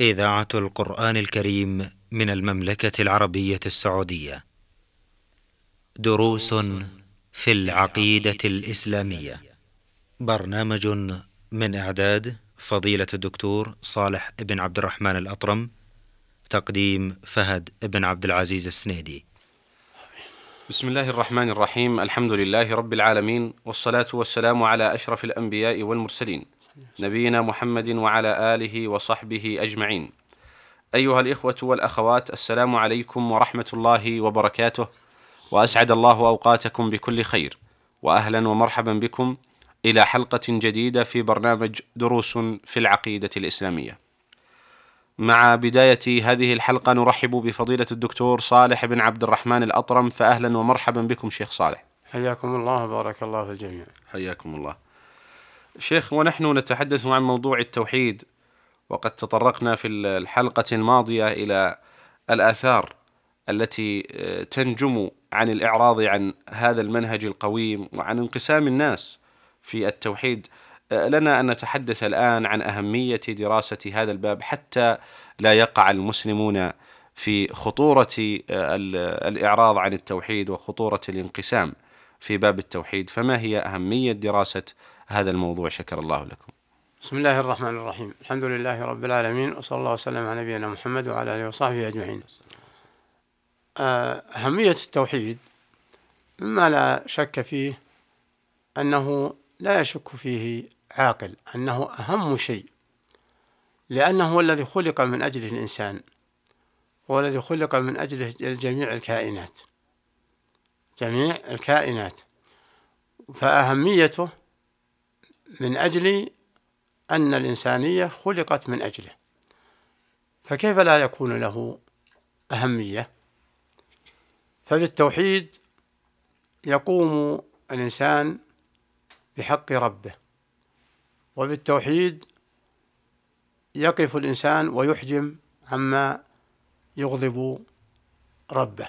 إذاعة القرآن الكريم من المملكة العربية السعودية. دروس في العقيدة الإسلامية. برنامج من إعداد فضيلة الدكتور صالح بن عبد الرحمن الأطرم. تقديم فهد بن عبد العزيز السنيدي. بسم الله الرحمن الرحيم الحمد لله رب العالمين والصلاة والسلام على أشرف الأنبياء والمرسلين نبينا محمد وعلى آله وصحبه أجمعين. أيها الإخوة والأخوات السلام عليكم ورحمة الله وبركاته. وأسعد الله أوقاتكم بكل خير. وأهلا ومرحبا بكم إلى حلقة جديدة في برنامج دروس في العقيدة الإسلامية. مع بداية هذه الحلقة نرحب بفضيلة الدكتور صالح بن عبد الرحمن الأطرم فأهلا ومرحبا بكم شيخ صالح. حياكم الله وبارك الله في الجميع. حياكم الله. شيخ ونحن نتحدث عن موضوع التوحيد وقد تطرقنا في الحلقة الماضية إلى الآثار التي تنجم عن الإعراض عن هذا المنهج القويم وعن انقسام الناس في التوحيد. لنا أن نتحدث الآن عن أهمية دراسة هذا الباب حتى لا يقع المسلمون في خطورة الإعراض عن التوحيد وخطورة الانقسام في باب التوحيد. فما هي أهمية دراسة هذا الموضوع شكر الله لكم. بسم الله الرحمن الرحيم. الحمد لله رب العالمين وصلى الله وسلم على نبينا محمد وعلى آله وصحبه أجمعين. أهمية التوحيد مما لا شك فيه أنه لا يشك فيه عاقل أنه أهم شيء لأنه هو الذي خلق من أجله الإنسان هو الذي خلق من أجله جميع الكائنات. جميع الكائنات. فأهميته من أجل أن الإنسانية خلقت من أجله. فكيف لا يكون له أهمية؟ فبالتوحيد يقوم الإنسان بحق ربه وبالتوحيد يقف الإنسان ويحجم عما يغضب ربه.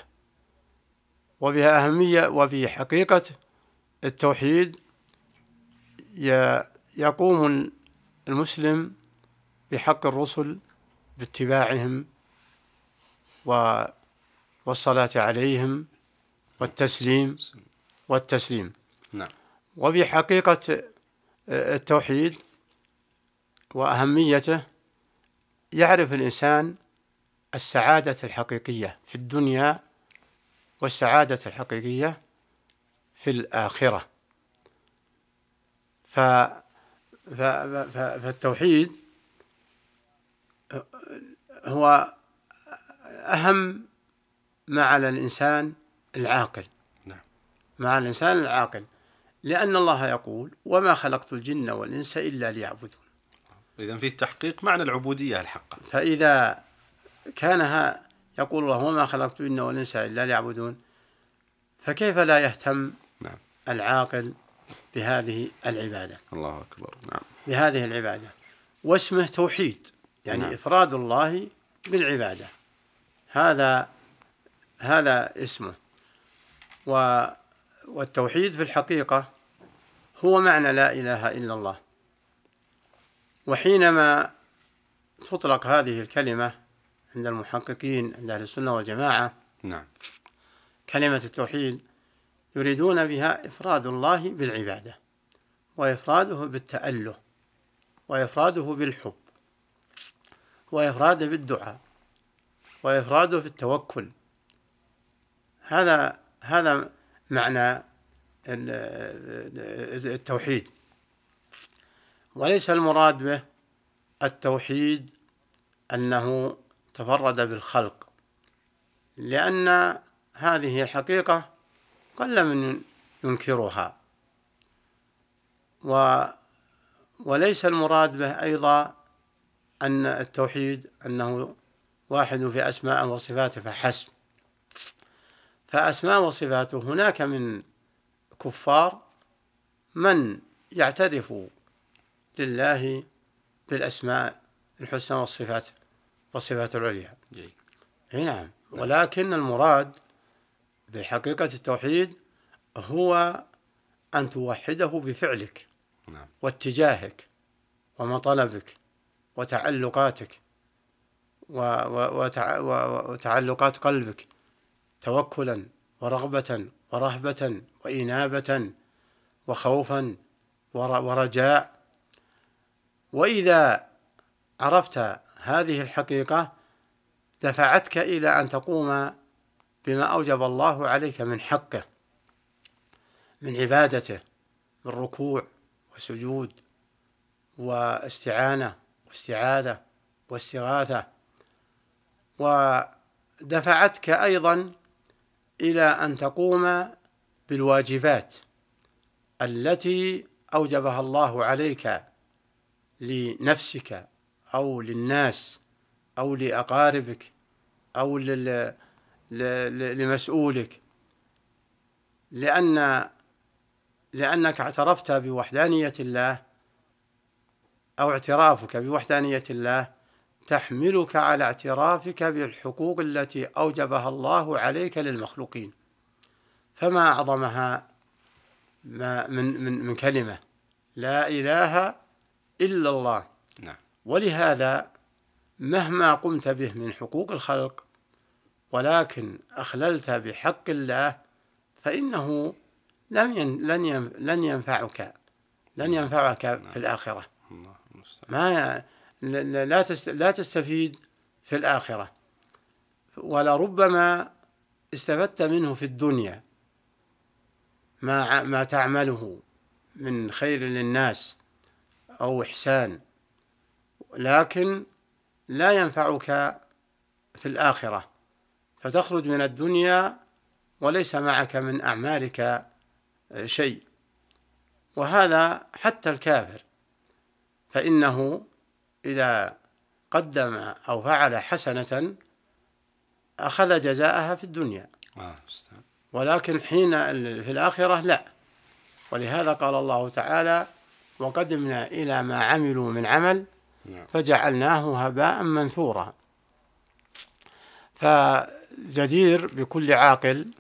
وبها أهمية وفي حقيقة التوحيد يقوم المسلم بحق الرسل باتباعهم والصلاة عليهم والتسليم والتسليم. نعم. وبحقيقة التوحيد وأهميته يعرف الإنسان السعادة الحقيقية في الدنيا والسعادة الحقيقية في الآخرة. ف فالتوحيد هو أهم ما على الإنسان العاقل. نعم. مع الإنسان العاقل. لأن الله يقول وما خلقت الجن والإنس إلا ليعبدون. إذا في تحقيق معنى العبودية الحقة. فإذا كان يقول الله وما خلقت الجن والإنس إلا ليعبدون. فكيف لا يهتم نعم. العاقل بهذه العبادة. الله أكبر. نعم. بهذه العبادة. واسمه توحيد يعني نعم. إفراد الله بالعبادة. هذا هذا اسمه. و والتوحيد في الحقيقة هو معنى لا إله إلا الله. وحينما تطلق هذه الكلمة عند المحققين عند أهل السنة والجماعة نعم. كلمة التوحيد يريدون بها إفراد الله بالعبادة وإفراده بالتأله وإفراده بالحب وإفراده بالدعاء وإفراده في التوكل هذا هذا معنى التوحيد. وليس المراد به التوحيد أنه تفرد بالخلق لأن هذه الحقيقة قل من ينكرها. و وليس المراد به أيضا أن التوحيد أنه واحد في أسماء وصفاته فحسب. فأسماء وصفاته هناك من كفار من يعترف لله بالأسماء الحسنى والصفات والصفات العليا. إي نعم. ولكن المراد بحقيقة التوحيد هو أن توحده بفعلك نعم. واتجاهك ومطلبك وتعلقاتك وتعلقات قلبك توكلا ورغبة ورهبة وإنابة وخوفا ور- ورجاء. وإذا عرفت هذه الحقيقة دفعتك إلى أن تقوم بما أوجب الله عليك من حقه من عبادته من ركوع وسجود واستعانة واستعاذة واستغاثة. ودفعتك أيضا إلى أن تقوم بالواجبات التي أوجبها الله عليك لنفسك أو للناس أو لأقاربك أو لل... لمسؤولك. لأن لأنك اعترفت بوحدانية الله أو اعترافك بوحدانية الله تحملك على اعترافك بالحقوق التي أوجبها الله عليك للمخلوقين. فما أعظمها ما من من من كلمة لا إله إلا الله. نعم. ولهذا مهما قمت به من حقوق الخلق ولكن أخللت بحق الله فإنه لم ين لن ين لن ينفعك لن ينفعك في الآخرة. الله المستعان. ما لا لا تست- لا تستفيد في الآخرة. ولربما استفدت منه في الدنيا. ما ما تعمله من خير للناس أو إحسان. لكن لا ينفعك في الآخرة. فتخرج من الدنيا وليس معك من أعمالك شيء. وهذا حتى الكافر فإنه إذا قدم أو فعل حسنة أخذ جزاءها في الدنيا. آه ولكن حين في الآخرة لا. ولهذا قال الله تعالى وقدمنا إلى ما عملوا من عمل نعم. فجعلناه هباء منثورا. فجدير بكل عاقل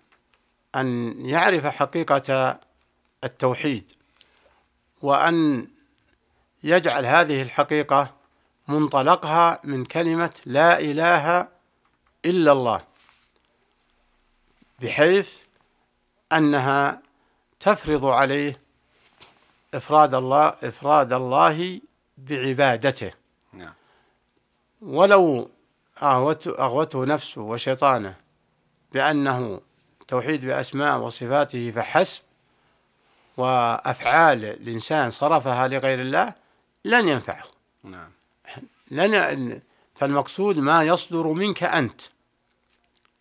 أن يعرف حقيقة التوحيد وأن يجعل هذه الحقيقة منطلقها من كلمة لا إله إلا الله بحيث أنها تفرض عليه إفراد الله إفراد الله بعبادته. نعم. ولو أغوته, أغوته نفسه وشيطانه بأنه توحيد بأسماء وصفاته فحسب وأفعال الإنسان صرفها لغير الله لن ينفعه. نعم. لن فالمقصود ما يصدر منك أنت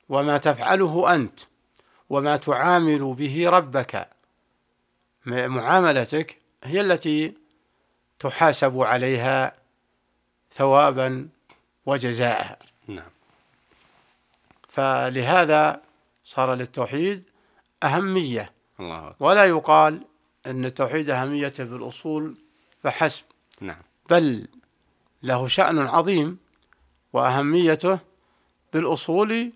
وما تفعله أنت وما تعامل به ربك معاملتك هي التي تحاسب عليها ثوابا وجزاء نعم. فلهذا صار للتوحيد أهمية. الله أكبر. ولا يقال أن التوحيد أهميته بالأصول فحسب. نعم. بل له شأن عظيم وأهميته بالأصول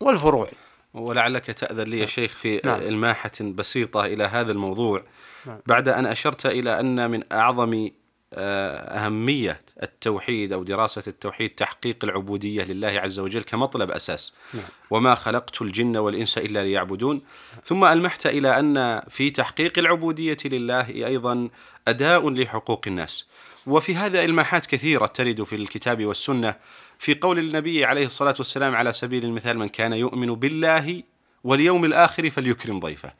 والفروع. ولعلك تأذن لي يا شيخ في نعم. إلماحة بسيطة إلى هذا الموضوع. نعم. بعد أن أشرت إلى أن من أعظم أهمية التوحيد أو دراسة التوحيد تحقيق العبودية لله عز وجل كمطلب أساس. نعم. وما خلقت الجن والإنس إلا ليعبدون. ثم ألمحت إلى أن في تحقيق العبودية لله أيضا أداء لحقوق الناس. وفي هذا إلماحات كثيرة ترد في الكتاب والسنة في قول النبي عليه الصلاة والسلام على سبيل المثال من كان يؤمن بالله واليوم الآخر فليكرم ضيفه.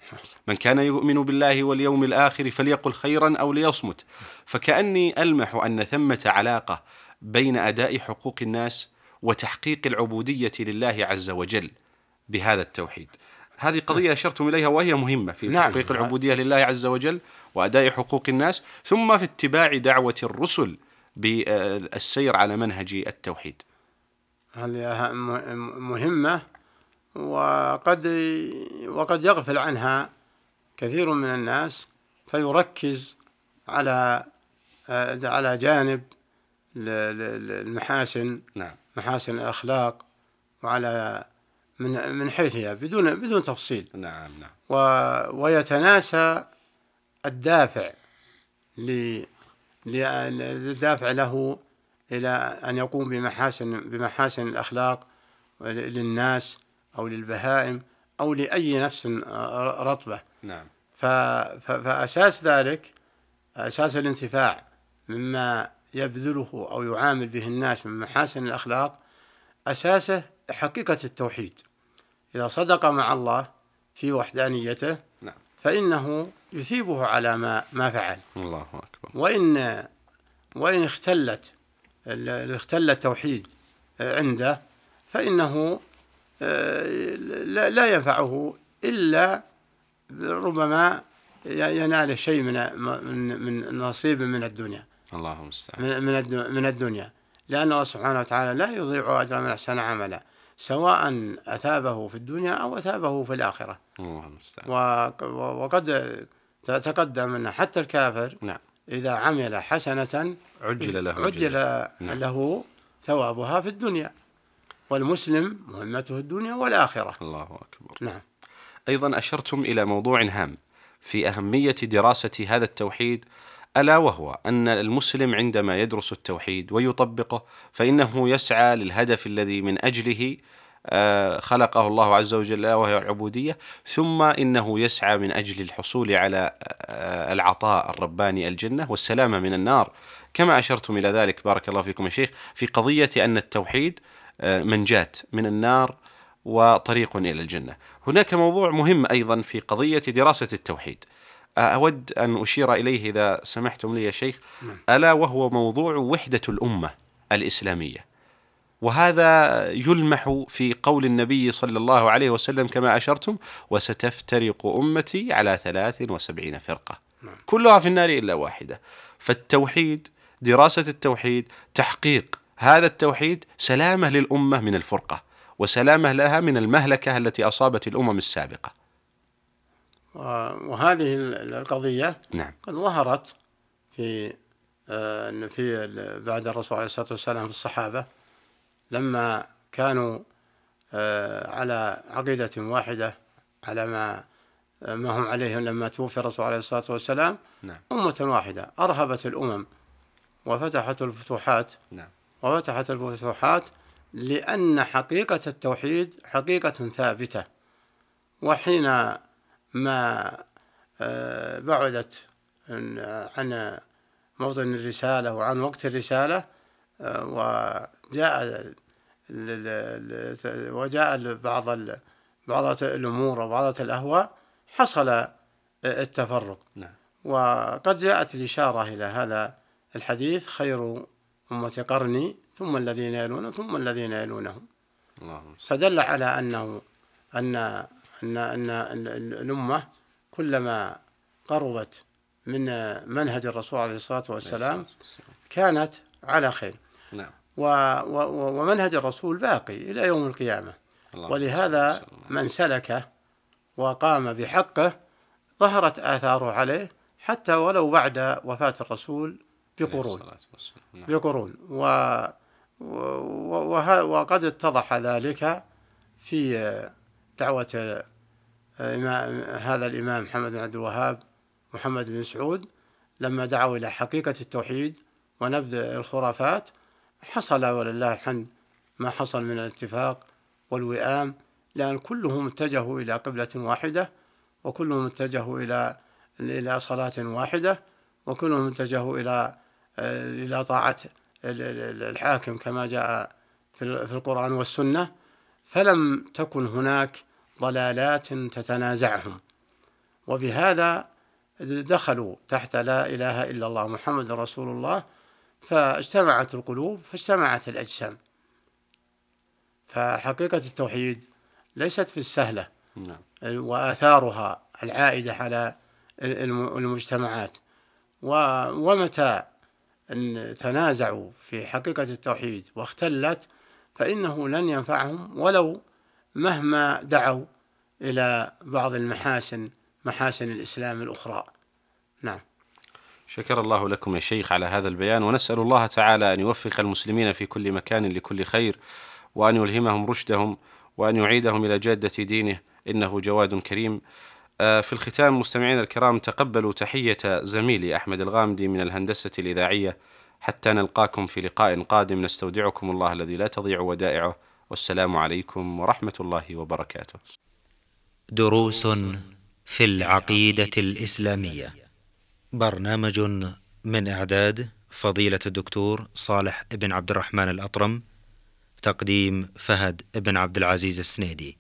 من كان يؤمن بالله واليوم الآخر فليقل خيرا أو ليصمت. فكأني ألمح أن ثمة علاقة بين أداء حقوق الناس وتحقيق العبودية لله عز وجل بهذا التوحيد. هذه قضية أشرتم إليها وهي مهمة في نعم. تحقيق العبودية لله عز وجل وأداء حقوق الناس ثم في اتباع دعوة الرسل بالسير على منهج التوحيد. هذه مهمة؟ وقد وقد يغفل عنها كثير من الناس فيركز على على جانب المحاسن نعم. محاسن الأخلاق وعلى من من حيثها بدون بدون تفصيل. نعم نعم. و ويتناسى الدافع ل ل- الدافع له إلى أن يقوم بمحاسن بمحاسن الأخلاق للناس أو للبهائم أو لأي نفس رطبة. نعم. فأساس ذلك أساس الانتفاع مما يبذله أو يعامل به الناس من محاسن الأخلاق أساسه حقيقة التوحيد. إذا صدق مع الله في وحدانيته نعم. فإنه يثيبه على ما ما فعل. الله أكبر. وإن وإن اختلت اختل التوحيد عنده فإنه آه، لا ينفعه إلا ربما ينال شيء من من نصيب من الدنيا. اللهم المستعان من من الدنيا. لأن الله سبحانه وتعالى لا يضيع أجر من أحسن عملا سواء أثابه في الدنيا أو أثابه في الآخرة. اللهم المستعان وقد تقدم أن حتى الكافر نعم. إذا عمل حسنة عجل له عجل نعم. له ثوابها في الدنيا. والمسلم مهمته الدنيا والآخرة. الله أكبر. نعم. أيضا أشرتم إلى موضوع هام. في أهمية دراسة هذا التوحيد ألا وهو أن المسلم عندما يدرس التوحيد ويطبقه فإنه يسعى للهدف الذي من أجله آه، خلقه الله عز وجل وهي العبودية ثم إنه يسعى من أجل الحصول على آه، العطاء الرباني الجنة والسلامة من النار. كما أشرتم إلى ذلك بارك الله فيكم يا شيخ في قضية أن التوحيد آه، منجاة من النار وطريق إلى الجنة. هناك موضوع مهم أيضا في قضية دراسة التوحيد. أود أن أشير إليه إذا سمحتم لي يا شيخ. نعم. ألا وهو موضوع وحدة الأمة الإسلامية. وهذا يلمح في قول النبي صلى الله عليه وسلم كما أشرتم وستفترق أمتي على ثلاث وسبعين فرقة. نعم. كلها في النار إلا واحدة. فالتوحيد دراسة التوحيد تحقيق هذا التوحيد سلامة للأمة من الفرقة وسلامة لها من المهلكة التي أصابت الأمم السابقة وهذه القضية نعم قد ظهرت في آه، في بعد الرسول عليه الصلاة والسلام في الصحابة لما كانوا آه، على عقيدة واحدة على ما ما هم عليه لما توفي الرسول عليه الصلاة والسلام نعم. أمة واحدة أرهبت الأمم وفتحت الفتوحات نعم. وفتحت الفتوحات لأن حقيقة التوحيد حقيقة ثابتة وحين ما آه، بعدت عن موطن الرسالة وعن وقت الرسالة آه، وجاء وجاء بعض بعض الأمور وبعض الأهواء حصل التفرق نعم. وقد جاءت الإشارة إلى هذا الحديث خير أمة قرني ثم الذين يلون ثم الذين يلونهم. اللهم فدل على أنه أن أن أن الأمة كلما قربت من منهج الرسول عليه الصلاة والسلام كانت على خير. نعم. و و ومنهج الرسول باقي إلى يوم القيامة. ولهذا من سلكه وقام بحقه ظهرت آثاره عليه حتى ولو بعد وفاة الرسول بقرون نعم. بقرون و وقد اتضح ذلك في دعوة هذا الإمام محمد بن عبد الوهاب محمد بن سعود لما دعوا إلى حقيقة التوحيد ونبذ الخرافات حصل ولله الحمد ما حصل من الاتفاق والوئام لأن كلهم اتجهوا إلى قبلة واحدة وكلهم اتجهوا إلى إلى صلاة واحدة وكلهم اتجهوا إلى إلى طاعة الحاكم كما جاء في القرآن والسنة فلم تكن هناك ضلالات تتنازعهم. وبهذا دخلوا تحت لا إله إلا الله محمد رسول الله فاجتمعت القلوب فاجتمعت الأجسام. فحقيقة التوحيد ليست في السهلة. نعم. وآثارها العائدة على المجتمعات. ومتى أن تنازعوا في حقيقة التوحيد واختلت فإنه لن ينفعهم ولو مهما دعوا إلى بعض المحاسن محاسن الإسلام الأخرى. نعم. شكر الله لكم يا شيخ على هذا البيان ونسأل الله تعالى أن يوفق المسلمين في كل مكان لكل خير وأن يلهمهم رشدهم وأن يعيدهم إلى جادة دينه إنه جواد كريم. في الختام مستمعينا الكرام تقبلوا تحية زميلي أحمد الغامدي من الهندسة الإذاعية. حتى نلقاكم في لقاء قادم نستودعكم الله الذي لا تضيع ودائعه. والسلام عليكم ورحمة الله وبركاته. دروس في العقيدة الإسلامية. برنامج من إعداد فضيلة الدكتور صالح بن عبد الرحمن الأطرم تقديم فهد بن عبد العزيز السنيدي.